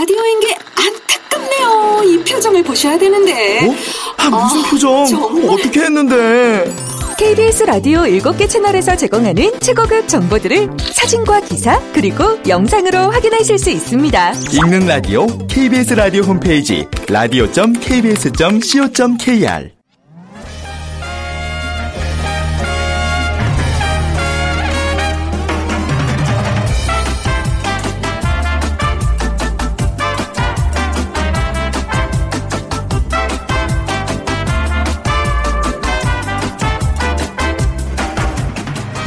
라디오인 게 안타깝네요. 이 표정을 보셔야 되는데. 어? 아, 무슨 아, 표정? 정말... 어떻게 했는데? KBS 라디오 7개 채널에서 제공하는 최고급 정보들을 사진과 기사 그리고 영상으로 확인하실 수 있습니다. 읽는 라디오 KBS 라디오 홈페이지 라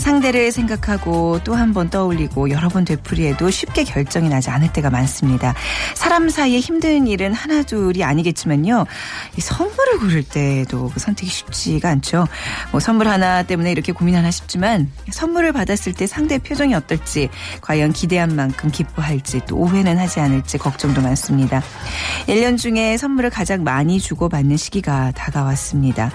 상대를 생각하고 또 한 번 떠올리고 여러 번 되풀이해도 쉽게 결정이 나지 않을 때가 많습니다. 사람 사이에 힘든 일은 하나둘이 아니겠지만요. 이 선물을 고를 때도 그 선택이 쉽지가 않죠. 뭐 선물 하나 때문에 이렇게 고민하나 싶지만 선물을 받았을 때 상대 표정이 어떨지 과연 기대한 만큼 기뻐할지 또 오해는 하지 않을지 걱정도 많습니다. 1년 중에 선물을 가장 많이 주고받는 시기가 다가왔습니다.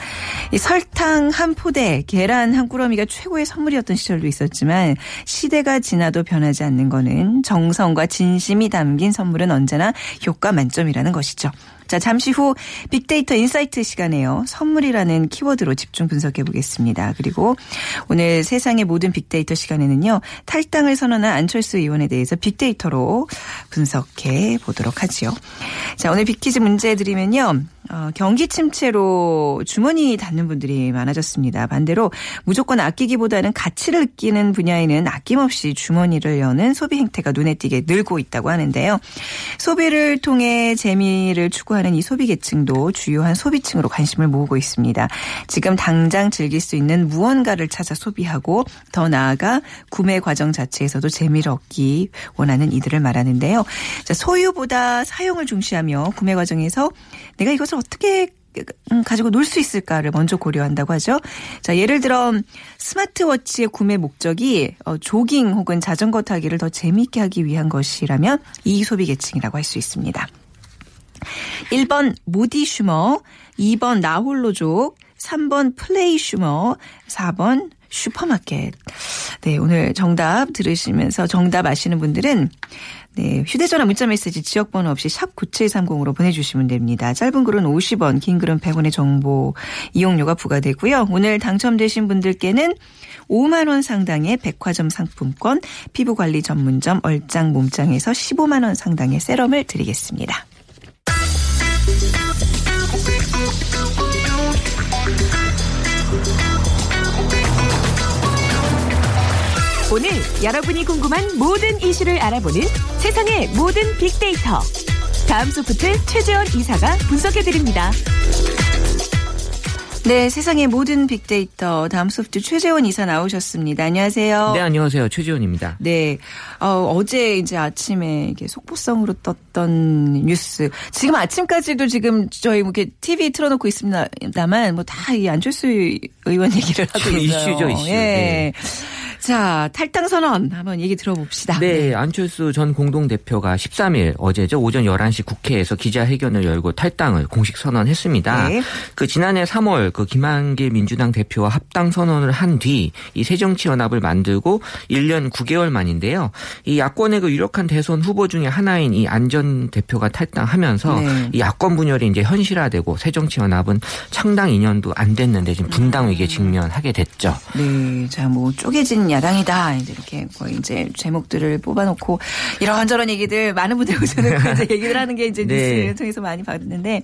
이 설탕 한 포대, 계란 한 꾸러미가 최고의 선물이었던 시절도 있었지만 시대가 지나도 변하지 않는 거는 정성과 진심이 담긴 선물은 언제나 효과 만점이라는 것이죠. 자, 잠시 후 빅데이터 인사이트 시간에요. 선물이라는 키워드로 집중 분석해 보겠습니다. 그리고 오늘 세상의 모든 빅데이터 시간에는요. 탈당을 선언한 안철수 의원에 대해서 빅데이터로 분석해 보도록 하지요. 자, 오늘 빅퀴즈 문제 드리면요. 어, 경기 침체로 주머니 닫는 분들이 많아졌습니다. 반대로 무조건 아끼기보다는 가치를 느끼는 분야에는 아낌없이 주머니를 여는 소비 행태가 눈에 띄게 늘고 있다고 하는데요. 소비를 통해 재미를 추구 추구하는 이 소비 계층도 주요한 소비층으로 관심을 모으고 있습니다. 지금 당장 즐길 수 있는 무언가를 찾아 소비하고 더 나아가 구매 과정 자체에서도 재미를 얻기 원하는 이들을 말하는데요. 자, 소유보다 사용을 중시하며 구매 과정에서 내가 이것을 어떻게 음, 가지고 놀 수 있을까를 먼저 고려한다고 하죠. 자, 예를 들어 스마트워치의 구매 목적이 어, 조깅 혹은 자전거 타기를 더 재미있게 하기 위한 것이라면 이 소비 계층이라고 할 수 있습니다. 1번 모디슈머, 2번 나홀로족, 3번 플레이슈머, 4번 슈퍼마켓. 네, 오늘 정답 들으시면서 정답 아시는 분들은 네, 휴대전화 문자메시지 지역번호 없이 샵 9730으로 보내주시면 됩니다. 짧은 글은 50원, 긴 글은 100원의 정보 이용료가 부과되고요. 오늘 당첨되신 분들께는 5만 원 상당의 백화점 상품권, 피부관리 전문점 얼짱 몸짱에서 15만 원 상당의 세럼을 드리겠습니다. 오늘 여러분이 궁금한 모든 이슈를 알아보는 세상의 모든 빅데이터. 다음 소프트 최재원 이사가 분석해드립니다. 네, 세상의 모든 빅데이터 다음 소프트 최재원 이사 나오셨습니다. 안녕하세요. 네, 안녕하세요. 최재원입니다. 네, 어, 제 이제 아침에 이게 속보성으로 떴던 뉴스. 지금 아침까지도 지금 저희 뭐 이렇게 TV 틀어놓고 있습니다만 뭐 다 이 안철수 의원 얘기를 하고 있어요. 이슈죠, 이슈. 예. 네. 자, 탈당 선언 한번 얘기 들어봅시다. 네, 네. 안철수 전 공동대표가 13일 어제죠. 오전 11시 국회에서 기자회견을 열고 탈당을 공식 선언했습니다. 네. 그 지난해 3월 그 김한길 민주당 대표와 합당 선언을 한 뒤 이 새정치연합을 만들고 1년 9개월 만인데요. 이 야권의 그 유력한 대선 후보 중에 하나인 이 안전 대표가 탈당하면서 네. 이 야권 분열이 이제 현실화되고 새정치연합은 창당 2년도 안 됐는데 지금 분당 위기에 직면하게 됐죠. 네, 자 뭐 쪼개진 야당이다. 이제 이렇게 거의 이제 제목들을 뽑아놓고 이런저런 얘기들 많은 분들 오셔는 그 얘기를 하는 게 이제 네. 뉴스를 통해서 많이 봤는데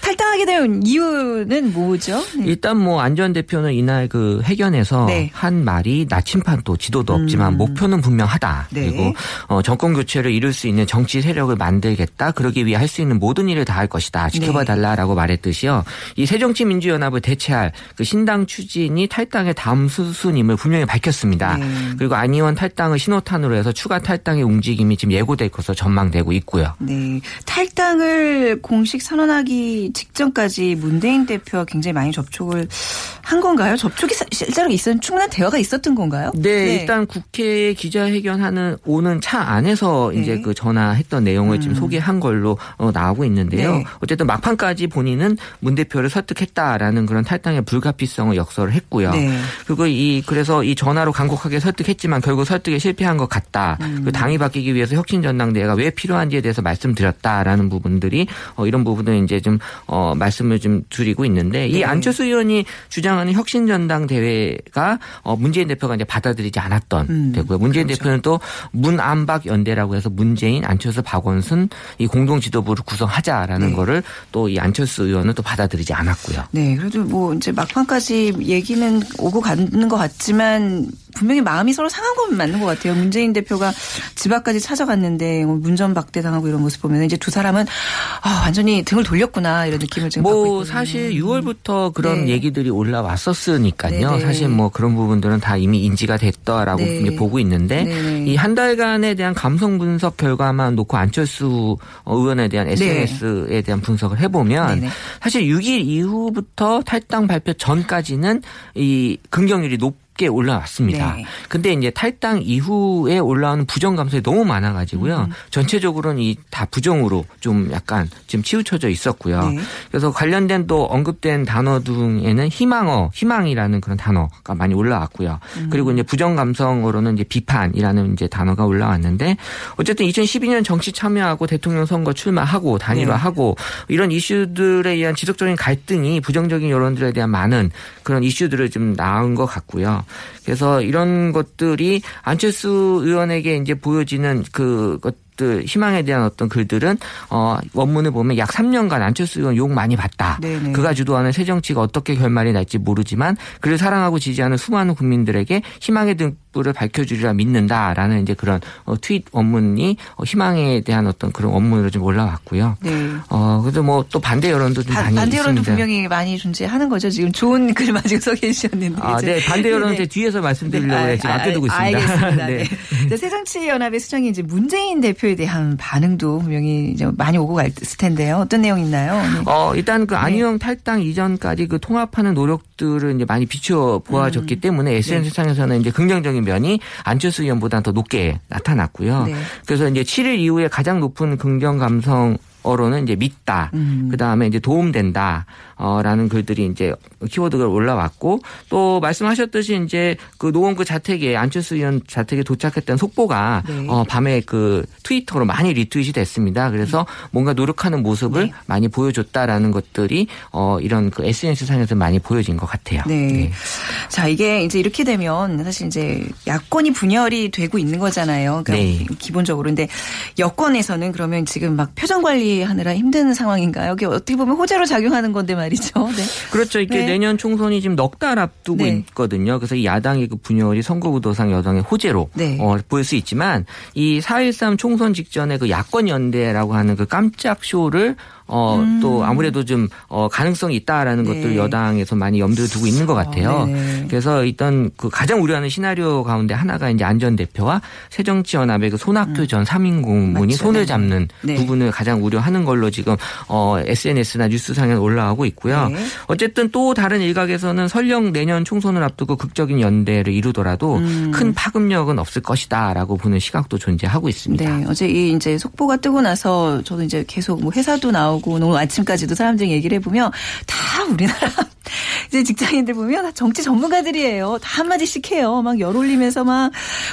탈당하게 된 이유는 뭐죠? 네. 일단 뭐 안전 대표는 이날 그 회견에서 네. 한 말이 나침판도 지도도 없지만 음. 목표는 분명하다. 네. 그리고 어, 정권 교체를 이룰 수 있는 정치 세력을 만들겠다. 그러기 위해 할 수 있는 모든 일을 다 할 것이다. 지켜봐 네. 달라라고 말했듯이요. 이 새정치민주연합을 대체할 그 신당 추진이 탈당의 다음 수순임을 분명히 밝혔습니다. 있다. 네. 그리고 안 의원 탈당을 신호탄으로 해서 추가 탈당의 움직임이 지금 예고될 것으로 전망되고 있고요. 네. 탈당을 공식 선언하기 직전까지 문대인 대표와 굉장히 많이 접촉을 한 건가요? 접촉이 실제로 있었 충분한 대화가 있었던 건가요? 네, 네. 일단 국회 기자회견하는 오는 차 안에서 네. 이제 그 전화했던 내용을 음. 지금 소개한 걸로 어, 나오고 있는데요. 네. 어쨌든 막판까지 본인은 문 대표를 설득했다라는 그런 탈당의 불가피성을 역설을 했고요. 네. 그리고 이 그래서 이 전화로 간곡하게 설득했지만 결국 설득에 실패한 것 같다. 음. 그 당이 바뀌기 위해서 혁신 전당대회가 왜 필요한지에 대해서 말씀드렸다라는 부분들이 어, 이런 부분은 이제 좀 어, 말씀을 좀 드리고 있는데 이 네. 안철수 의원이 주장 하는 혁신 전당 대회가 어, 문재인 대표가 이제 받아들이지 않았던 음. 되고요. 문재인 그렇죠. 대표는 또 문안박 연대라고 해서 문재인, 안철수, 박원순 이 공동 지도부를 구성하자라는 네. 거를 또 이 안철수 의원은 또 받아들이지 않았고요. 네, 그래도 뭐 이제 막판까지 얘기는 오고 가는 것 같지만 분명히 마음이 서로 상한 건 맞는 것 같아요. 문재인 대표가 집 앞까지 찾아갔는데 뭐 문전 박대 당하고 이런 모습 보면 이제 두 사람은 아, 완전히 등을 돌렸구나 이런 느낌을 지금 뭐 받고 있거든요. 사실 6월부터 그런 네. 얘기들이 올라왔었으니까요. 네네. 네. 사실 뭐 그런 부분들은 다 이미 인지가 됐다라고 네. 보고 있는데 네. 이한 달간에 대한 감성 분석 결과만 놓고 안철수 의원에 대한 SNS에 네. 대한 분석을 해보면 네네. 사실 6일 이후부터 탈당 발표 전까지는 이 긍정률이 높 높게 올라왔습니다. 네. 근데 이제 탈당 이후에 올라오는 부정 감성이 너무 많아가지고요. 음. 전체적으로는 이 다 부정으로 좀 약간 지금 치우쳐져 있었고요. 네. 그래서 관련된 또 언급된 단어 중에는 희망어, 희망이라는 그런 단어가 많이 올라왔고요. 음. 그리고 이제 부정 감성으로는 이제 비판이라는 이제 단어가 올라왔는데 어쨌든 2012년 정치 참여하고 대통령 선거 출마하고 단일화하고 네. 이런 이슈들에 의한 지속적인 갈등이 부정적인 여론들에 대한 많은 그런 이슈들을 좀 나온 것 같고요. 그래서 이런 것들이 안철수 의원에게 이제 보여지는 그 것 것들 희망에 대한 어떤 글들은 어 원문을 보면 약 3년간 안철수 의원 욕 많이 봤다. 네네. 그가 주도하는 새 정치가 어떻게 결말이 날지 모르지만 그를 사랑하고 지지하는 수많은 국민들에게 희망의 등불을 밝혀주리라 믿는다라는 이제 그런 어, 트윗 원문이 어, 희망에 대한 어떤 그런 원문으로 좀 올라왔고요. 네. 어 그래도 뭐또 반대 여론도 좀 많이 반대 여론도 있습니다. 분명히 많이 존재하는 거죠. 지금 좋은 글만 지금 소개해 주셨는데. 아, 네. 반대 여론은 제 뒤에서 말씀드리려고 네. 지금 아, 아껴두고 있습니다. 알겠습니다. 네. 네. 새정치연합의 수장이 이제 문재인 대표 대표에 대한 반응도 분명히 이제 많이 오고 갔을 텐데요. 어떤 내용 있나요? 네. 어, 일단 그 네. 안희영 탈당 이전까지 그 통합하는 노력들을 이제 많이 비추어 보아졌기 음. 때문에 SNS상에서는 네. 이제 긍정적인 면이 안철수 의원보다는 더 높게 나타났고요. 네. 그래서 이제 7일 이후에 가장 높은 긍정 감성 어로는 이제 믿다. 음. 그 다음에 이제 도움된다. 어, 라는 글들이 이제 키워드가 올라왔고 또 말씀하셨듯이 이제 그 노원구 자택에 안철수 의원 자택에 도착했던 속보가 네. 어, 밤에 그 트위터로 많이 리트윗이 됐습니다. 그래서 뭔가 노력하는 모습을 네. 많이 보여줬다라는 것들이 어, 이런 그 SNS 상에서 많이 보여진 것 같아요. 네. 네. 자, 이게 이제 이렇게 되면 사실 이제 야권이 분열이 되고 있는 거잖아요. 그러니까 네. 기본적으로. 근데 여권에서는 그러면 지금 막 표정 관리하느라 힘든 상황인가요? 이게 어떻게 보면 호재로 작용하는 건데 말이죠. 네. 그렇죠. 이게 네. 내년 총선이 지금 넉 달 앞두고 네. 있거든요. 그래서 이 야당의 그 분열이 선거구도상 여당의 호재로 네. 어, 보일 수 있지만 이 4.13 총선 직전에 그 야권 연대라고 하는 그 깜짝 쇼를 어, 음. 또 아무래도 좀 어, 가능성이 있다라는 네. 것들 여당에서 많이 염두에 두고 있는 것 같아요. 어, 네. 그래서 일단 그 가장 우려하는 시나리오 가운데 하나가 이제 안전 대표와 새정치연합의 그 손학규 음. 전 3인 공문이 맞죠. 손을 잡는 네. 부분을 가장 우려하는 걸로 지금 어, SNS나 뉴스상에 올라오고 있고요. 네. 어쨌든 또 다른 일각에서는 설령 내년 총선을 앞두고 극적인 연대를 이루더라도 음. 큰 파급력은 없을 것이다라고 보는 시각도 존재하고 있습니다. 네. 어제 이 이제 속보가 뜨고 나서 저도 이제 계속 뭐 회사도 나오고 나오고 오늘 아침까지도 사람들 얘기를 해보면 다 우리나라 이제 직장인들 보면 정치 전문가들이에요. 다 한마디씩 해요. 막 열 올리면서 막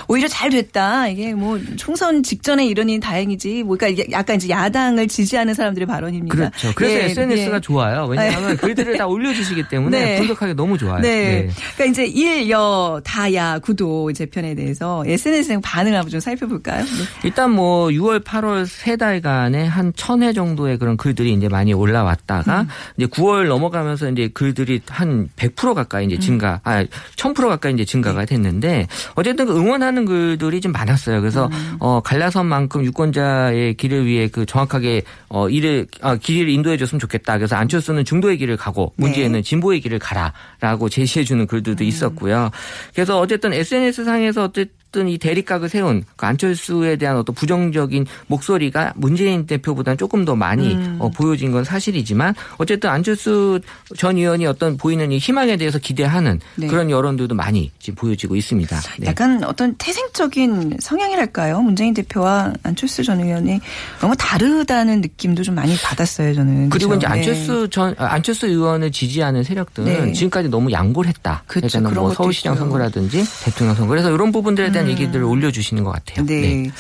오히려 잘 됐다. 이게 뭐 총선 직전에 이러니 다행이지. 뭐 그러니까 약간 이제 야당을 지지하는 사람들의 발언입니다. 그렇죠. 그래서 예, SNS가 예. 좋아요. 왜냐하면 네. 글들을 다 올려주시기 때문에 네. 분석하기 너무 좋아요. 네. 네. 그러니까 이제 일, 여, 다야, 구도 재편에 대해서 SNS에 반응을 한번 좀 살펴볼까요? 네. 일단 뭐 6월, 8월 세 달간에 한 천 회 정도의 그런 글 들이 이제 많이 올라왔다가 음. 이제 9월 넘어가면서 이제 글들이 한 100% 가까이 이제 증가, 음. 아, 1000% 가까이 이제 증가가 됐는데 어쨌든 그 응원하는 글들이 좀 많았어요. 그래서 음. 어, 갈라선만큼 유권자의 길을 위해 그 정확하게 어, 일을, 아, 길을 인도해 줬으면 좋겠다. 그래서 안철수는 중도의 길을 가고 네. 문재인은 네. 진보의 길을 가라라고 제시해 주는 글들도 음. 있었고요. 그래서 어쨌든 SNS 상에서 어쨌든 어떤 이 대립각을 세운 그 안철수에 대한 어떤 부정적인 목소리가 문재인 대표보다는 조금 더 많이 음. 어, 보여진 건 사실이지만 어쨌든 안철수 전 의원이 어떤 보이는 이 희망에 대해서 기대하는 네. 그런 여론들도 많이 지금 보여지고 있습니다. 네. 약간 어떤 태생적인 성향이랄까요? 문재인 대표와 안철수 전 의원이 너무 다르다는 느낌도 좀 많이 받았어요, 저는. 그리고 그렇죠? 이제 네. 안철수 전 아, 안철수 의원을 지지하는 세력들은 네. 지금까지 너무 양보를 했다. 그렇죠. 뭐 서울시장 선거라든지 대통령 선거 그래서 이런 부분들에 대한 음. 얘기들을 올려주시는 것 같아요. 네.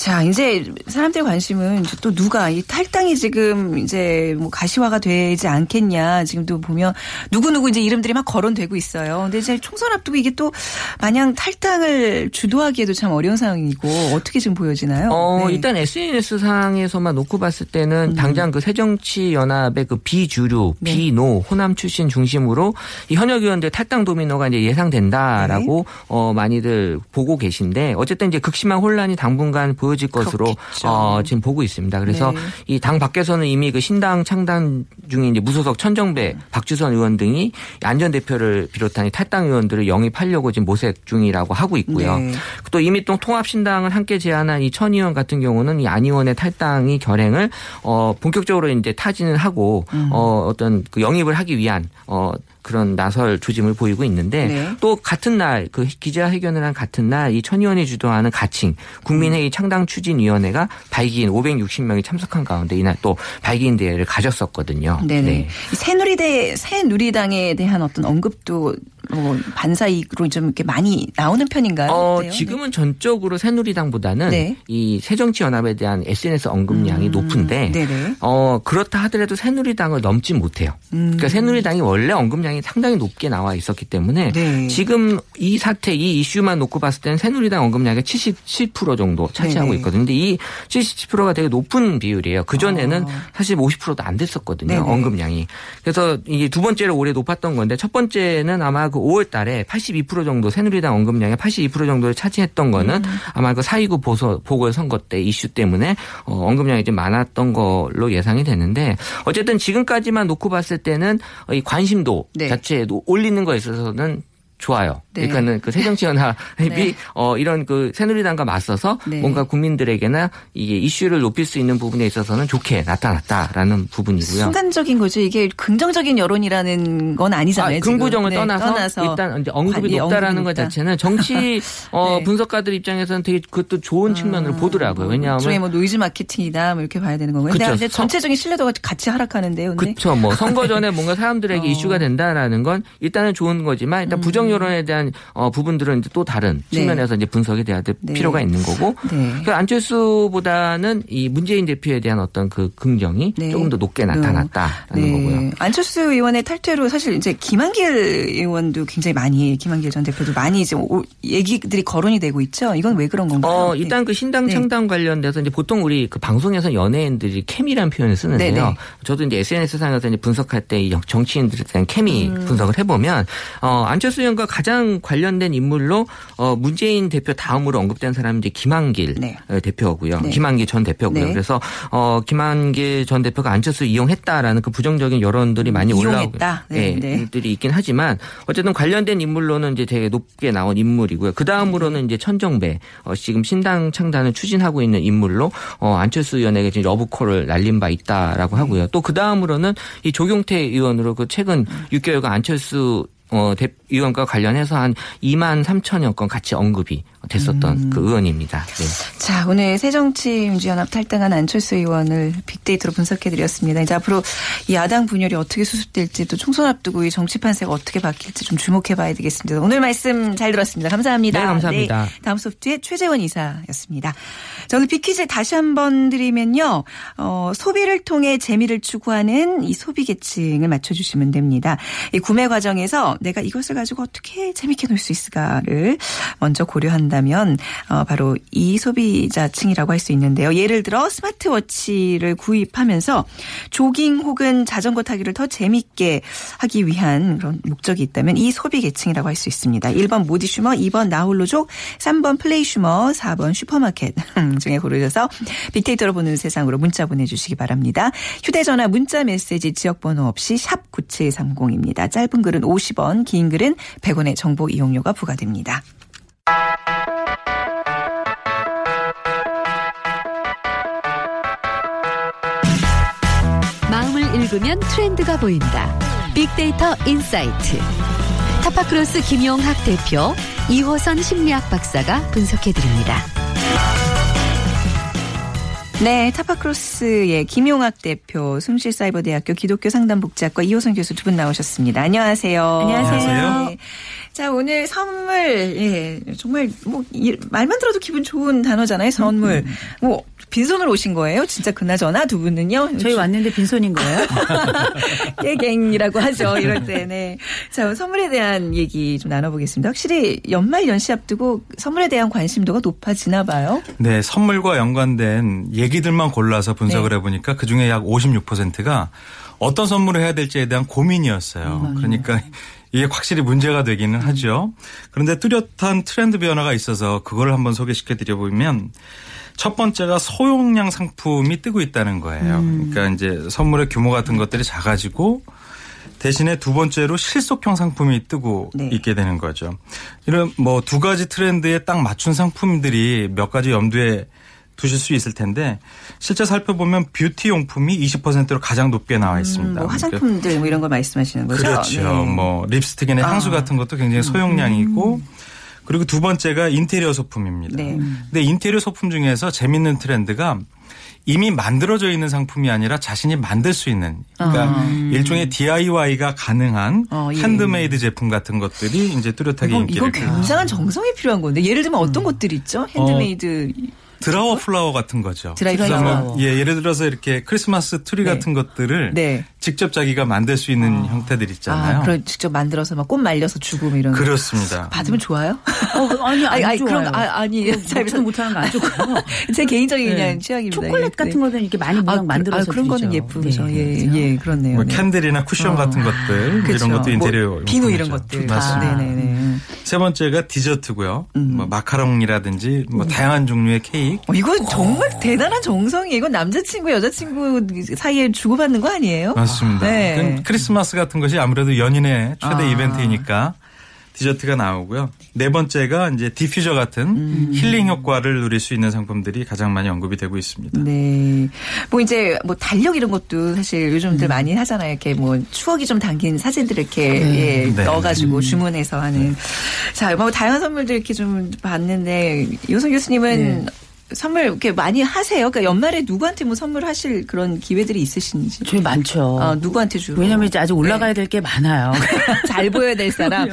네. 자, 이제 사람들의 관심은 또 누가 이 탈당이 지금 이제 뭐 가시화가 되지 않겠냐. 지금도 보면 누구누구 이제 이름들이 막 거론되고 있어요. 근데 이제 총선 앞두고 이게 또 마냥 탈당을 주도하기에도 참 어려운 상황이고 어떻게 지금 보여지나요? 어, 네. 일단 SNS 상에서만 놓고 봤을 때는 음. 당장 그 새정치연합의 그 비주류, 네. 비노, 호남 출신 중심으로 이 현역 의원들 탈당 도미노가 이제 예상된다라고 네. 어, 많이들 보고 계신데 어쨌든 이제 극심한 혼란이 당분간 보여 보여질 것으로 어, 지금 보고 있습니다. 그래서 네. 이당 밖에서는 이미 그 신당 창당 중인 이제 무소속 천정배, 박주선 의원 등이 안전 대표를 비롯한 이 탈당 의원들을 영입하려고 지금 모색 중이라고 하고 있고요. 네. 또 이미 또 통합 신당을 함께 제안한 이 천 의원 같은 경우는 이 안 의원의 탈당이 결행을 어 본격적으로 이제 타진을 하고 음. 어 어떤 그 영입을 하기 위한 어 그런 나설 조짐을 보이고 있는데 네. 또 같은 날 그 기자회견을 한 같은 날 이 천 의원이 주도하는 가칭 국민회의 음. 창당 추진위원회가 발기인 560명이 참석한 가운데 이날 또 발기인 대회를 가졌었거든요. 네네. 네. 새누리대 새누리당에 대한 어떤 언급도 뭐 반사이익으로 좀 이렇게 많이 나오는 편인가요? 어, 지금은 네. 전적으로 새누리당보다는 네. 이 새정치연합에 대한 SNS 언급량이 음. 높은데 네네. 어 그렇다 하더라도 새누리당을 넘지 못해요. 음. 그러니까 새누리당이 원래 언급량 이 상당히 높게 나와 있었기 때문에 네. 지금 이 사태 이 이슈만 놓고 봤을 때는 새누리당 언급량이 77% 정도 차지하고 있거든요. 근데 이 77%가 되게 높은 비율이에요. 그 전에는 어. 사실 50%도 안 됐었거든요. 네네. 언급량이. 그래서 이게 두 번째로 올해 높았던 건데 첫 번째는 아마 그 5월 달에 82% 정도 새누리당 언급량의 82% 정도를 차지했던 거는 음. 아마 그 사이구 보서 보궐선거 때 이슈 때문에 어, 언급량이 좀 많았던 걸로 예상이 되는데 어쨌든 지금까지만 놓고 봤을 때는 이 관심도 네. 자체도 올리는 거에 있어서는 좋아요. 네. 그러니까는 그 새정치연합이 네. 어 이런 그 새누리당과 맞서서 네. 뭔가 국민들에게나 이게 이슈를 높일 수 있는 부분에 있어서는 좋게 나타났다라는 부분이고요. 순간적인 거죠. 이게 긍정적인 여론이라는 건 아니잖아요. 아, 긍부정을 네, 떠나서, 떠나서, 일단 이제 언급이 관, 높다라는 것 자체는 정치 어 네. 분석가들 입장에서는 되게 그것도 좋은 측면으로 아, 보더라고요. 왜냐하면 중에 뭐 노이즈 마케팅이다 뭐 이렇게 봐야 되는 건가요? 그렇죠. 근데 전체적인 신뢰도가 같이 하락하는데요. 그렇죠. 뭐 선거 전에 뭔가 사람들에게 어. 이슈가 된다라는 건 일단은 좋은 거지만 일단 음. 부정 여론에 대한 어, 부분들은 이제 또 다른 네. 측면에서 이제 분석이 돼야 될 네. 필요가 있는 거고 네. 그 안철수보다는 이 문재인 대표에 대한 어떤 그 긍정이 네. 조금 더 높게 나타났다라는 네. 거고요. 안철수 의원의 탈퇴로 사실 이제 김한길 의원도 굉장히 많이 김한길 전 대표도 많이 이제 얘기들이 거론이 되고 있죠. 이건 왜 그런 건가요? 어, 일단 그 신당 창당 관련돼서 이제 보통 우리 그 방송에서 연예인들이 케미란 표현을 쓰는데요. 저도 이제 SNS 상에서 이제 분석할 때 정치인들에 대한 케미 음. 분석을 해보면 어, 안철수 의원 과 가장 관련된 인물로 어, 문재인 대표 다음으로 언급된 사람이 이제 김한길 네. 어, 대표고요. 네. 김한길 전 대표고요. 네. 그래서 어, 김한길 전 대표가 안철수 이용했다라는 그 부정적인 여론들이 많이 올라오고 네, 네. 들이 있긴 하지만 어쨌든 관련된 인물로는 이제 되게 높게 나온 인물이고요. 그 다음으로는 이제 천정배 어, 지금 신당 창단을 추진하고 있는 인물로 어, 안철수 의원에게 지금 러브콜을 날린 바 있다라고 하고요. 또 그 다음으로는 이 조경태 의원으로 그 최근 6개월간 안철수 어, 대, 의원과 관련해서 한 2만 3천여 건 같이 언급이 됐었던 음. 그 의원입니다. 네. 자, 오늘 새정치민주연합 탈당한 안철수 의원을 빅데이터로 분석해드렸습니다. 이제 앞으로 이 야당 분열이 어떻게 수습될지 또 총선 앞두고 이 정치 판세가 어떻게 바뀔지 좀 주목해봐야 되겠습니다. 오늘 말씀 잘 들었습니다. 감사합니다. 네, 감사합니다. 네, 다음 소프트의 최재원 이사였습니다. 저는 빅퀴즈 다시 한번 드리면요. 어, 소비를 통해 재미를 추구하는 이 소비 계층을 맞춰주시면 됩니다. 이 구매 과정에서 내가 이것을 가지고 어떻게 재밌게 놀 수 있을까를 먼저 고려한다면 어, 바로 이 소비자층이라고 할 수 있는데요. 예를 들어 스마트워치를 구입하면서 조깅 혹은 자전거 타기를 더 재밌게 하기 위한 그런 목적이 있다면 이 소비 계층이라고 할 수 있습니다. 1번 모디슈머, 2번 나홀로족, 3번 플레이슈머, 4번 슈퍼마켓 중에 고르셔서 빅데이터로 보는 세상으로 문자 보내주시기 바랍니다. 휴대전화 문자 메시지 지역번호 없이 샵 9730입니다. 짧은 글은 50원, 긴 글은 100원의 정보 이용료가 부과됩니다. 읽으면 트렌드가 보인다. 빅데이터 인사이트. 타파크로스 김용학 대표, 이호선 심리학 박사가 분석해드립니다. 네, 타파크로스의 김용학 대표, 숭실사이버대학교 기독교 상담복지학과 이호선 교수 두 분 나오셨습니다. 안녕하세요. 안녕하세요. 네. 자, 오늘 선물, 예, 정말, 뭐, 이, 말만 들어도 기분 좋은 단어잖아요, 선물. 뭐, 빈손을 오신 거예요? 진짜 그나저나 두 분은요? 저희 왔는데 빈손인 거예요? 깨갱이라고 하죠, 이럴 때, 네. 자, 선물에 대한 얘기 좀 나눠보겠습니다. 확실히 연말 연시 앞두고 선물에 대한 관심도가 높아지나 봐요. 네, 선물과 연관된 얘기들만 골라서 분석을 네. 해보니까 그 중에 약 56%가 어떤 선물을 해야 될지에 대한 고민이었어요. 그러니까 이게 확실히 문제가 되기는 하죠. 그런데 뚜렷한 트렌드 변화가 있어서 그걸 한번 소개시켜 드려보면 첫 번째가 소용량 상품이 뜨고 있다는 거예요. 그러니까 이제 선물의 규모 같은 것들이 작아지고 대신에 두 번째로 실속형 상품이 뜨고 네. 있게 되는 거죠. 이런 뭐 두 가지 트렌드에 딱 맞춘 상품들이 몇 가지 염두에 두실 수 있을 텐데 실제 살펴보면 뷰티 용품이 20%로 가장 높게 나와 있습니다. 뭐 화장품들 뭐 이런 걸 말씀하시는 거죠? 그렇죠. 네. 뭐 립스틱이나 향수 아. 같은 것도 굉장히 소용량이고 그리고 두 번째가 인테리어 소품입니다. 네. 근데 인테리어 소품 중에서 재밌는 트렌드가 이미 만들어져 있는 상품이 아니라 자신이 만들 수 있는 그러니까 일종의 DIY가 가능한 어, 예. 핸드메이드 제품 같은 것들이 이제 뚜렷하게 이건, 인기를 끌고 굉장한 정성이 필요한 건데 예를 들면 어떤 것들 있죠? 핸드메이드 드라이 플라워 같은 거죠. 드라이 플라워. 뭐, 예, 예를 들어서 이렇게 크리스마스 트리 네. 같은 것들을 네. 직접 자기가 만들 수 있는 형태들 있잖아요. 아, 그걸 직접 만들어서 막 꽃 말려서 주고 뭐 이런 거. 그렇습니다. 받으면 좋아요? 어, 아니, 안 아니, 아니. 그런 거, 아, 아니, 잘 못하는 거 안 좋고요. 제 개인적인 그냥 네. 취향입니다. 초콜릿 예, 같은 네. 거는 이렇게 많이 모양 아, 만들어서 아, 그런 거는 드리죠. 예쁘죠. 네, 예, 그렇죠. 예, 그렇네요. 뭐 네. 캔들이나 쿠션 어. 같은 것들 그렇죠. 이런 것도 인테리어 뭐 비누 이런. 것들. 맞습니다. 아, 네네네. 세 번째가 디저트고요. 음. 뭐 마카롱이라든지 뭐 다양한 종류의 케이크. 어, 이건 정말 대단한 정성이에요. 이건 남자친구, 여자친구 사이에 주고받는 거 아니에요? 맞습니다. 네. 그건 크리스마스 같은 것이 아무래도 연인의 최대 아. 이벤트이니까 디저트가 나오고요. 네 번째가 이제 디퓨저 같은 음. 힐링 효과를 누릴 수 있는 상품들이 가장 많이 언급이 되고 있습니다. 네. 뭐 이제 뭐 달력 이런 것도 사실 음. 요즘들 많이 하잖아요. 이렇게 뭐 추억이 좀 담긴 사진들 이렇게 예, 네. 넣어가지고 주문해서 하는. 자, 뭐 다양한 선물들 이렇게 좀 봤는데 요성 교수님은 선물 이렇게 많이 하세요? 그러니까 연말에 누구한테 뭐 선물하실 그런 기회들이 있으신지. 저희 많죠. 아, 누구한테 주로? 왜냐면 이제 아직 올라가야 될 게 많아요. 잘 보여야 될 사람.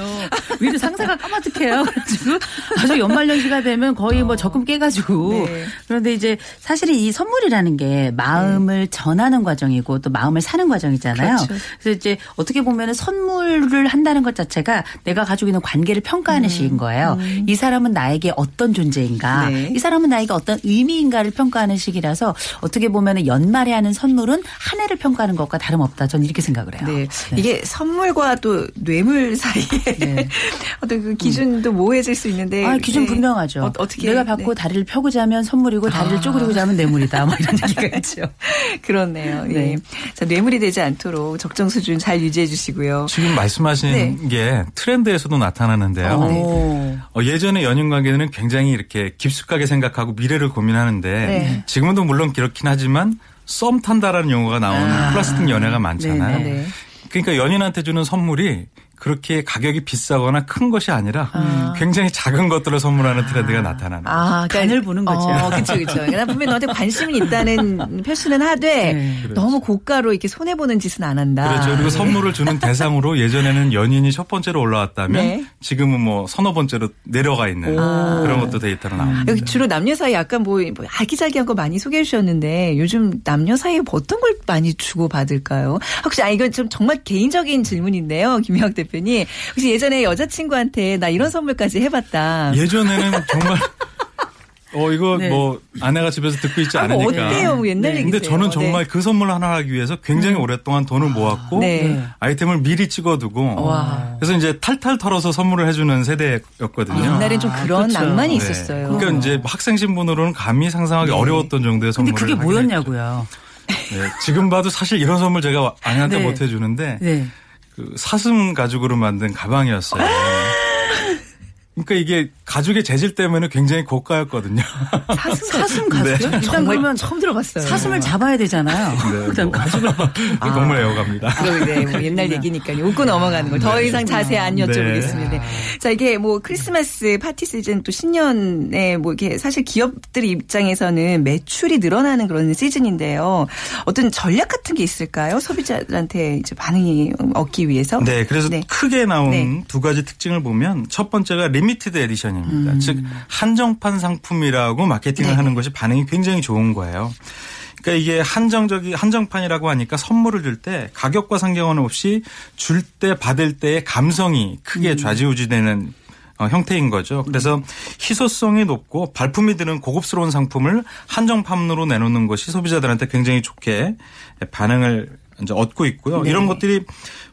위로 상사가 까마득해요. 그래가지고 아주 연말 연시가 되면 거의 뭐 적금 깨가지고. 네. 그런데 이제 사실은 이 선물이라는 게 마음을 전하는 과정이고 또 마음을 사는 과정이잖아요. 그렇죠. 그래서 이제 어떻게 보면 은 선물을 한다는 것 자체가 내가 가지고 있는 관계를 평가하는 식인 거예요. 이 사람은 나에게 어떤 존재인가, 네. 이 사람은 나에게 어떤 의미인가를 평가하는 식이라서 어떻게 보면은 연말에 하는 선물은 한 해를 평가하는 것과 다름없다. 저는 이렇게 생각을 해요. 네. 이게 선물과 또 뇌물 사이에 네. 어떤 그 기준도 모호해질 수 있는데. 아, 기준 네. 분명하죠. 어, 어떻게 내가 받고 네. 다리를 펴고 자면 선물이고 다리를 아. 쪼그리고 자면 뇌물이다. 뭐 이런 얘기가 있죠. 그렇네요. 예. 네. 자, 뇌물이 되지 않도록 적정 수준 잘 유지해 주시고요. 지금 말씀하신 네. 게 트렌드에서도 나타나는데요. 오. 어, 예전에 연인 관계는 굉장히 이렇게 깊숙하게 생각하고 미래 를 고민하는데 네. 지금도 물론 그렇긴 하지만 썸 탄다라는 용어가 나오는 플라스틱 연애가 많잖아요. 아. 네네. 네. 그러니까 연인한테 주는 선물이 그렇게 가격이 비싸거나 큰 것이 아니라 굉장히 작은 것들을 선물하는 트렌드가 나타나는 거죠. 아, 간을 보는 거죠. 어, 그렇죠, 그렇죠. 나 분명히 너한테 관심이 있다는 표시는 하되 네. 너무 고가로 이렇게 손해 보는 짓은 안 한다. 그렇죠. 그리고 선물을 주는 대상으로 예전에는 연인이 첫 번째로 올라왔다면 네. 지금은 뭐 서너 번째로 내려가 있는 그런 것도 데이터로 나옵니다. 여기 주로 남녀 사이 약간 뭐, 뭐 아기자기한 거 많이 소개해 주셨는데 요즘 남녀 사이에 어떤 걸 많이 주고 받을까요? 혹시 아 이건 좀 정말 개인적인 질문인데요, 김영학 대표님. 혹시 예전에 여자친구한테 나 이런 선물까지 해봤다. 예전에는 정말 어 이거 네. 뭐 아내가 집에서 듣고 있지 아, 뭐 않으니까. 어때요? 뭐 옛날 네. 얘기세요. 근데 저는 정말 네. 그 선물을 하나 하기 위해서 굉장히 오랫동안 돈을 모았고 네. 아이템을 미리 찍어두고 와. 그래서 이제 탈탈 털어서 선물을 해주는 세대였거든요. 옛날엔 좀 그런 그렇죠. 낭만이 네. 있었어요. 그러니까 이제 학생 신분으로는 감히 상상하기 어려웠던 정도의 근데 선물을 그게 하긴 뭐였냐고요. 네, 지금 봐도 사실 이런 선물 제가 아내한테 네. 못 해주는데 네. 그 사슴 가죽으로 만든 가방이었어요. 그러니까 이게 가죽의 재질 때문에 굉장히 고가였거든요. 사슴, 사슴 가죽이요? 네. 일단 정말 그러면 처음 들어봤어요. 사슴을 잡아야 되잖아요. 네, 일단 뭐. 가죽을 그 동물 애호갑니다. 그러게 네, 뭐 옛날 얘기니까요. 웃고 넘어가는 걸 더 이상 자세히 안 여쭤보겠습니다. 네. 자 이게 뭐 크리스마스 파티 시즌 또 신년에 뭐 이게 사실 기업들 입장에서는 매출이 늘어나는 그런 시즌인데요. 어떤 전략 같은 게 있을까요? 소비자들한테 이제 반응이 얻기 위해서. 네, 그래서 네. 크게 나온 네. 두 가지 특징을 보면 첫 번째가 limited edition입니다. 음. 즉 한정판 상품이라고 마케팅을 네. 하는 것이 반응이 굉장히 좋은 거예요. 그러니까 이게 한정적이 한정판이라고 하니까 선물을 줄 때 가격과 상관은 없이 줄 때 받을 때의 감성이 크게 음. 좌지우지되는 어, 형태인 거죠. 그래서 희소성이 높고 발품이 드는 고급스러운 상품을 한정판으로 내놓는 것이 소비자들한테 굉장히 좋게 반응을 이제 얻고 있고요. 네. 이런 것들이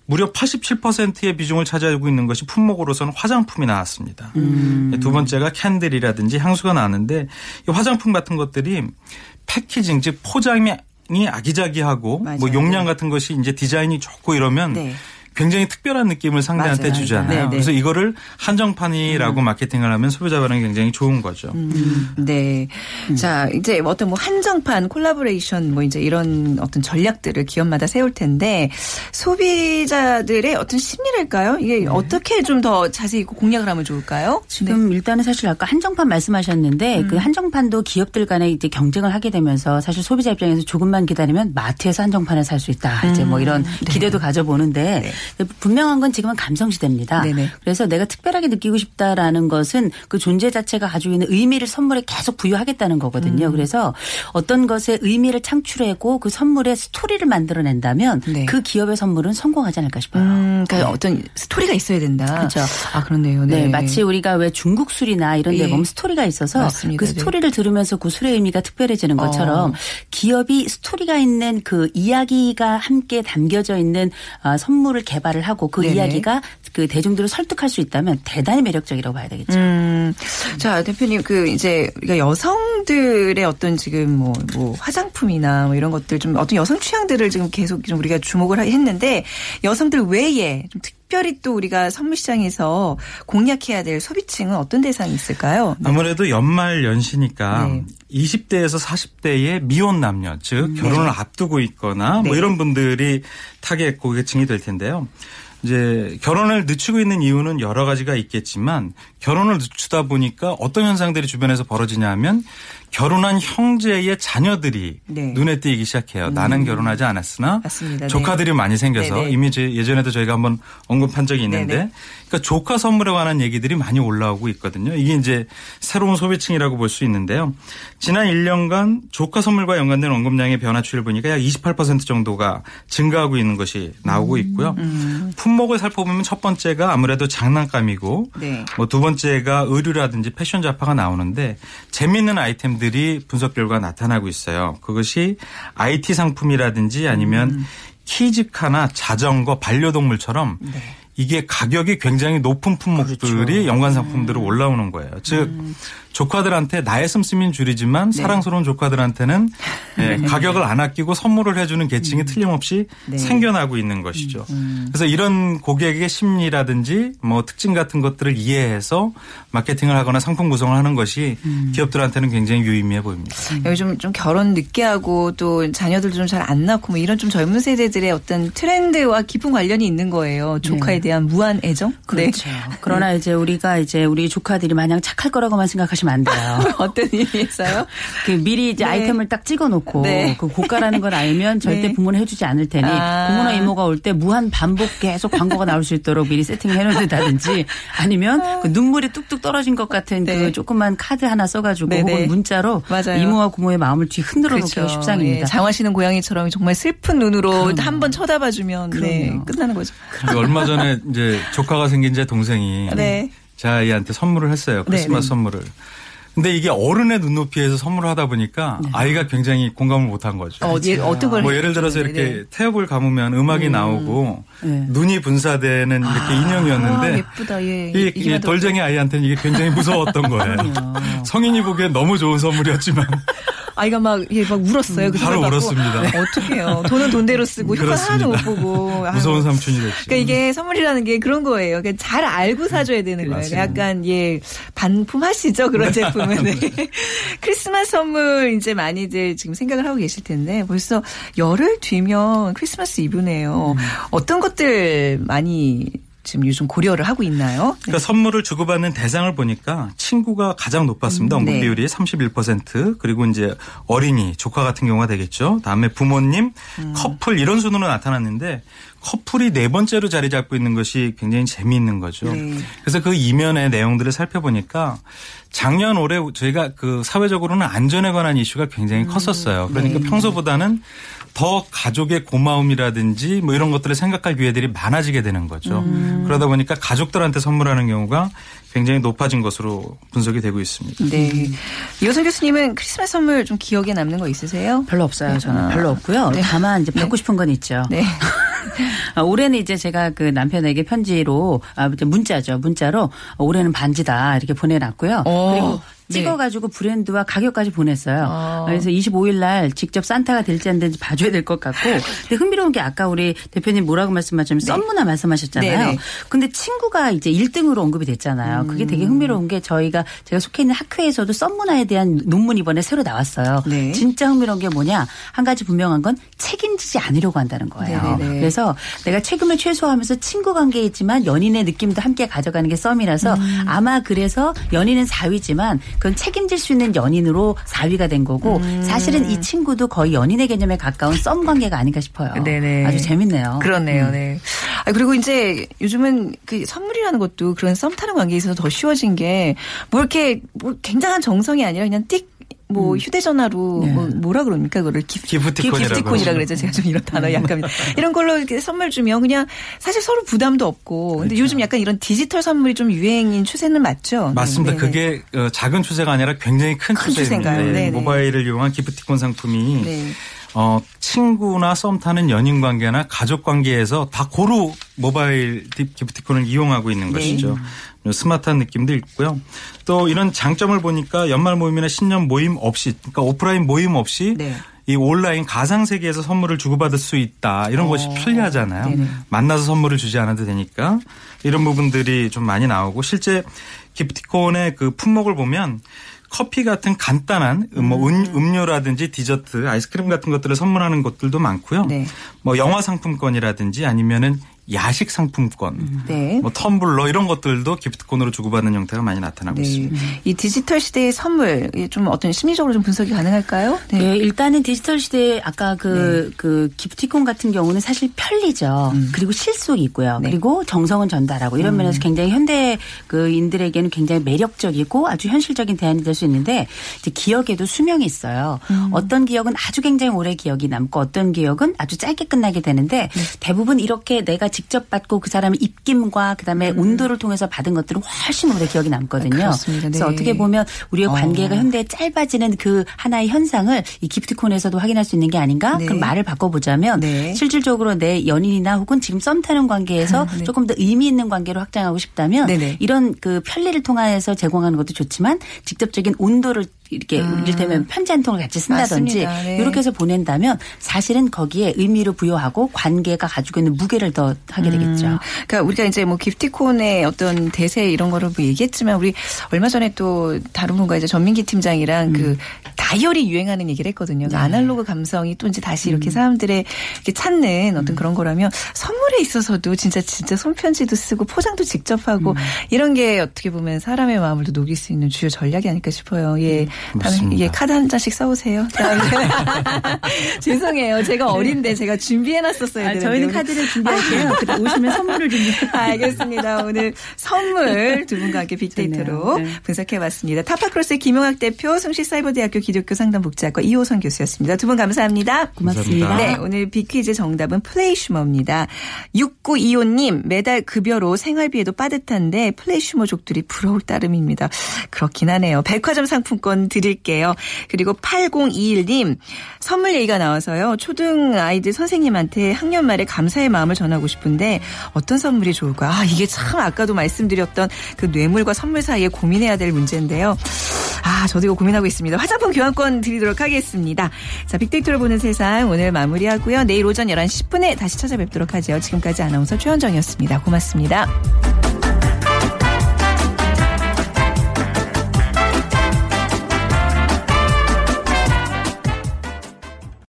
무려 87%의 비중을 차지하고 있는 것이 품목으로서는 화장품이 나왔습니다. 음. 두 번째가 캔들이라든지 향수가 나왔는데 이 화장품 같은 것들이 packaging 즉 포장이 아기자기하고 맞아요. 뭐 용량 같은 것이 이제 디자인이 좋고 이러면 네. 굉장히 특별한 느낌을 상대한테 맞아요. 주잖아요. 네, 네. 그래서 이거를 한정판이라고 마케팅을 하면 소비자 반응이 굉장히 좋은 거죠. 음, 네. 자, 이제 어떤 뭐 한정판 콜라보레이션 뭐 이제 이런 어떤 전략들을 기업마다 세울 텐데 소비자들의 어떤 심리랄까요? 이게 어떻게 좀 더 자세히 공략을 하면 좋을까요? 지금 일단은 사실 아까 한정판 말씀하셨는데 음. 그 한정판도 기업들 간에 이제 경쟁을 하게 되면서 사실 소비자 입장에서 조금만 기다리면 마트에서 한정판을 살 수 있다. 이제 뭐 이런 기대도 가져보는데 분명한 건 지금은 감성 시대입니다. 네. 네네. 그래서 내가 특별하게 느끼고 싶다라는 것은 그 존재 자체가 가지고 있는 의미를 선물에 계속 부여하겠다는 음. 거거든요. 그래서 어떤 것에 의미를 창출하고 그 선물에 스토리를 만들어낸다면 네. 그 기업의 선물은 성공하지 않을까 싶어요. 음, 그러니까 어떤 스토리가 있어야 된다. 그렇죠. 아, 그렇네요. 네. 네, 마치 우리가 왜 중국 술이나 이런 데 예. 보면 스토리가 있어서 맞습니다. 그 네. 스토리를 들으면서 그 술의 의미가 특별해지는 것처럼 어. 기업이 스토리가 있는 그 이야기가 함께 담겨져 있는 어, 선물을 개발을 하고 그 네네. 이야기가 그 대중들을 설득할 수 있다면 대단히 매력적이라고 봐야 되겠죠. 음, 자, 대표님, 그, 이제, 우리가 여성들의 어떤 지금 뭐, 뭐, 화장품이나 뭐 이런 것들 좀 어떤 여성 취향들을 지금 계속 좀 우리가 주목을 하- 했는데 여성들 외에 좀 특별히 또 우리가 선물 시장에서 공략해야 될 소비층은 어떤 대상이 있을까요? 아무래도 연말 연시니까 네. 20대에서 40대의 미혼 남녀, 즉 결혼을 앞두고 있거나 뭐 네. 이런 분들이 타겟 고객층이 될 텐데요. 이제 결혼을 늦추고 있는 이유는 여러 가지가 있겠지만 결혼을 늦추다 보니까 어떤 현상들이 주변에서 벌어지냐 하면 결혼한 형제의 자녀들이 네. 눈에 띄기 시작해요. 나는 결혼하지 않았으나 맞습니다. 네. 조카들이 많이 생겨서 네네. 이미 제- 예전에도 저희가 한번 언급한 적이 있는데 네네. 그러니까 조카 선물에 관한 얘기들이 많이 올라오고 있거든요. 이게 이제 새로운 소비층이라고 볼 수 있는데요. 지난 1년간 조카 선물과 연관된 언급량의 변화 추이를 보니까 약 28% 정도가 증가하고 있는 것이 나오고 있고요. 품목을 살펴보면 첫 번째가 아무래도 장난감이고 네. 뭐두 번째가 의류라든지 패션 잡화가 나오는데 재미있는 아이템들이 분석 결과 나타나고 있어요. 그것이 IT 상품이라든지 아니면 키즈카나 자전거, 반려동물처럼 이게 가격이 굉장히 높은 품목들이 연관 상품들로 올라오는 거예요. 즉 조카들한테 나의 씀씀인 줄이지만 사랑스러운 조카들한테는 예, 가격을 안 아끼고 선물을 해주는 계층이 틀림없이 네. 생겨나고 있는 것이죠. 그래서 이런 고객의 심리라든지 뭐 특징 같은 것들을 이해해서 마케팅을 하거나 상품 구성을 하는 것이 기업들한테는 굉장히 유의미해 보입니다. 여기 좀, 좀 결혼 늦게 하고 또 자녀들도 좀 잘 안 낳고 뭐 이런 좀 젊은 세대들의 어떤 트렌드와 깊은 관련이 있는 거예요. 조카에 대한 무한 애정? 네. 그렇죠. 그러나 이제 우리가 이제 우리 조카들이 마냥 착할 거라고만 생각하시면 안 돼요. 어떤 의미에서요? 그 미리 이제 네. 아이템을 딱 찍어놓고 네. 그 고가라는 걸 알면 절대 네. 부모는 해주지 않을 테니 아. 고모나 이모가 올 때 무한 반복 계속 광고가 나올 수 있도록 미리 세팅을 해놓는다든지 아니면 그 눈물이 뚝뚝 떨어진 것 같은 네. 그 조그만 카드 하나 써가지고 네네. 혹은 문자로 맞아요. 이모와 고모의 마음을 뒤 흔들어 놓기가 십상입니다. 예, 장화시는 고양이처럼 정말 슬픈 눈으로 한 번 쳐다봐주면 네. 끝나는 거죠. 그 얼마 전에 이제 조카가 생긴 제 동생이 네. 제 아이한테 선물을 했어요. 크리스마스 네, 네. 선물을. 근데 이게 어른의 눈높이에서 선물을 하다 보니까 아이가 굉장히 공감을 못한 거죠. 어, 예, 어떤 걸 뭐 예를 들어서 해주셨는데, 이렇게 태엽을 감으면 음악이 나오고 네. 눈이 분사되는 이렇게 인형이었는데 아, 예쁘다. 예. 이, 이 돌쟁이 아이한테는 이게 굉장히 무서웠던 거예요. 성인이 보기엔 너무 좋은 선물이었지만 아이가 막, 예, 막 울었어요. 그 바로 울었습니다. 어떡해요. 돈은 돈대로 쓰고 효과 하나도 못 보고. 무서운 삼촌이 됐죠. 그러니까 이게 선물이라는 게 그런 거예요. 그러니까 잘 알고 사줘야 되는 거예요. 약간 예 반품하시죠 그런 제품은. 네. 크리스마스 선물 이제 많이들 지금 생각을 하고 계실 텐데 벌써 열흘 뒤면 크리스마스 이브네요. 음. 어떤 것들 많이 지금 요즘 고려를 하고 있나요? 그러니까 네. 선물을 주고받는 대상을 보니까 친구가 가장 높았습니다. 언급 네. 비율이 31% 그리고 이제 어린이, 조카 같은 경우가 되겠죠. 다음에 부모님, 음. 커플 이런 순으로 나타났는데 커플이 네 번째로 자리 잡고 있는 것이 굉장히 재미있는 거죠. 네. 그래서 그 이면의 내용들을 살펴보니까 작년 올해 저희가 그 사회적으로는 안전에 관한 이슈가 굉장히 음. 컸었어요. 그러니까 네. 평소보다는 더 가족의 고마움이라든지 뭐 이런 것들을 생각할 기회들이 많아지게 되는 거죠. 음. 그러다 보니까 가족들한테 선물하는 경우가 굉장히 높아진 것으로 분석이 되고 있습니다. 네. 이호선 교수님은 크리스마스 선물 좀 기억에 남는 거 있으세요? 별로 없어요. 저는 아. 별로 없고요. 네. 다만 이제 받고 네. 싶은 건 있죠. 네. 아, 올해는 이제 제가 그 남편에게 편지로 아 문자죠. 문자로 올해는 반지다 이렇게 보내놨고요. 오. 어. 그리고 네. 찍어가지고 브랜드와 가격까지 보냈어요. 아. 그래서 25일 날 직접 산타가 될지 안 될지 봐줘야 될 것 같고. 근데 흥미로운 게 아까 우리 대표님 뭐라고 말씀하셨냐면 네. 썸문화 말씀하셨잖아요. 네네. 근데 친구가 이제 1등으로 언급이 됐잖아요. 음. 그게 되게 흥미로운 게 저희가 제가 속해 있는 학회에서도 썸문화에 대한 논문 이번에 새로 나왔어요. 네. 진짜 흥미로운 게 뭐냐 한 가지 분명한 건 책임지지 않으려고 한다는 거예요. 네네. 그래서 내가 책임을 최소화하면서 친구 관계이지만 연인의 느낌도 함께 가져가는 게 썸이라서 음. 아마 그래서 연인은 4위지만 그건 책임질 수 있는 연인으로 4위가 된 거고 음. 사실은 이 친구도 거의 연인의 개념에 가까운 썸 관계가 아닌가 싶어요. 네네. 아주 재밌네요. 그렇네요. 음. 네. 아, 그리고 이제 요즘은 그 선물이라는 것도 그런 썸 타는 관계에 있어서 더 쉬워진 게 뭐 이렇게 뭐 굉장한 정성이 아니라 그냥 띡 뭐 음. 휴대전화로 네. 뭐 뭐라 그럽니까 그거를 기프티콘이라 기프티콘이라 그러죠 제가 좀 이런 단어 약간 이런 걸로 이렇게 선물 주면 그냥 사실 서로 부담도 없고 근데 그렇죠. 요즘 약간 이런 디지털 선물이 좀 유행인 추세는 맞죠? 맞습니다. 네. 그게 어, 작은 추세가 아니라 굉장히 큰, 큰 추세입니다. 네. 모바일을 이용한 기프티콘 상품이 네. 어, 친구나 썸 타는 연인 관계나 가족 관계에서 다 고루 모바일 기프티콘을 이용하고 있는 네. 것이죠. 스마트한 느낌도 있고요. 또 이런 장점을 보니까 연말 모임이나 신년 모임 없이 그러니까 오프라인 모임 없이 네. 이 온라인 가상 세계에서 선물을 주고받을 수 있다 이런 어. 것이 편리하잖아요. 네네. 만나서 선물을 주지 않아도 되니까 이런 부분들이 좀 많이 나오고 실제 기프티콘의 그 품목을 보면 커피 같은 간단한 뭐 음. 음료라든지 디저트, 아이스크림 같은 것들을 선물하는 것들도 많고요. 네. 뭐 영화 상품권이라든지 아니면은 야식 상품권, 음. 네. 뭐 텀블러 이런 것들도 기프트콘으로 주고받는 형태가 많이 나타나고 네. 있습니다. 이 디지털 시대의 선물 좀 어떤 심리적으로 좀 분석이 가능할까요? 네, 네 일단은 디지털 시대에 아까 그, 네. 그 기프티콘 같은 경우는 사실 편리죠. 음. 그리고 실속이 있고요. 네. 그리고 정성은 전달하고 이런 음. 면에서 굉장히 현대 그인들에게는 굉장히 매력적이고 아주 현실적인 대안이 될 수 있는데 이제 기억에도 수명이 있어요. 음. 어떤 기억은 아주 굉장히 오래 기억이 남고 어떤 기억은 아주 짧게 끝나게 되는데 네. 대부분 이렇게 내가 직접 받고 그 사람의 입김과 그다음에 음. 온도를 통해서 받은 것들은 훨씬 오래 기억이 남거든요. 그래서 네. 어떻게 보면 우리의 어. 관계가 어. 현대에 짧아지는 그 하나의 현상을 이 기프티콘에서도 확인할 수 있는 게 아닌가? 네. 그럼 말을 바꿔보자면 네. 실질적으로 내 연인이나 혹은 지금 썸 타는 관계에서 네. 조금 더 의미 있는 관계로 확장하고 싶다면 네네. 이런 그 편리를 통해서 제공하는 것도 좋지만 직접적인 온도를 이렇게 음. 이를테면 편지 한 통을 같이 쓴다든지 네. 이렇게 해서 보낸다면 사실은 거기에 의미를 부여하고 관계가 가지고 있는 무게를 더 하게 되겠죠. 음. 그러니까 우리가 이제 뭐 기프티콘의 어떤 대세 이런 거를 뭐 얘기했지만 우리 얼마 전에 또 다른 분과 이제 전민기 팀장이랑 그 음. 그 다이어리 유행하는 얘기를 했거든요. 그 네. 아날로그 감성이 또 이제 다시 이렇게 음. 사람들의 이렇게 찾는 어떤 음. 그런 거라면 선물에 있어서도 진짜 진짜 손편지도 쓰고 포장도 직접 하고 음. 이런 게 어떻게 보면 사람의 마음을 또 녹일 수 있는 주요 전략이 아닐까 싶어요. 예. 다음에 예, 카드 한 장씩 써오세요. 죄송해요. 제가 어린데 제가 준비해놨었어요. 아, 저희는 카드를 준비할게요. 아. 그때 오시면 선물을 준비. 알겠습니다. 오늘 선물 두 분과 함께 빅데이터로 네. 분석해봤습니다. 타파크로스의 김용학 대표, 성실사이버대학교 기독교 상담복지학과 이호선 교수였습니다. 두 분 감사합니다. 고맙습니다. 네, 오늘 빅퀴즈 정답은 플레이슈머입니다. 6925님 매달 급여로 생활비에도 빠듯한데 플레이슈머 족들이 부러울 따름입니다. 그렇긴 하네요. 백화점 상품권 드릴게요. 그리고 8021님 선물 얘기가 나와서요. 초등 아이들 선생님한테 학년 말에 감사의 마음을 전하고 싶은데 어떤 선물이 좋을까? 아 이게 참 아까도 말씀드렸던 그 뇌물과 선물 사이에 고민해야 될 문제인데요. 아, 저도 이거 고민하고 있습니다. 화장품 교환권 드리도록 하겠습니다. 자, 빅데이터를 보는 세상 오늘 마무리하고요. 내일 오전 11시 10분에 다시 찾아뵙도록 하죠. 지금까지 아나운서 최현정이었습니다. 고맙습니다.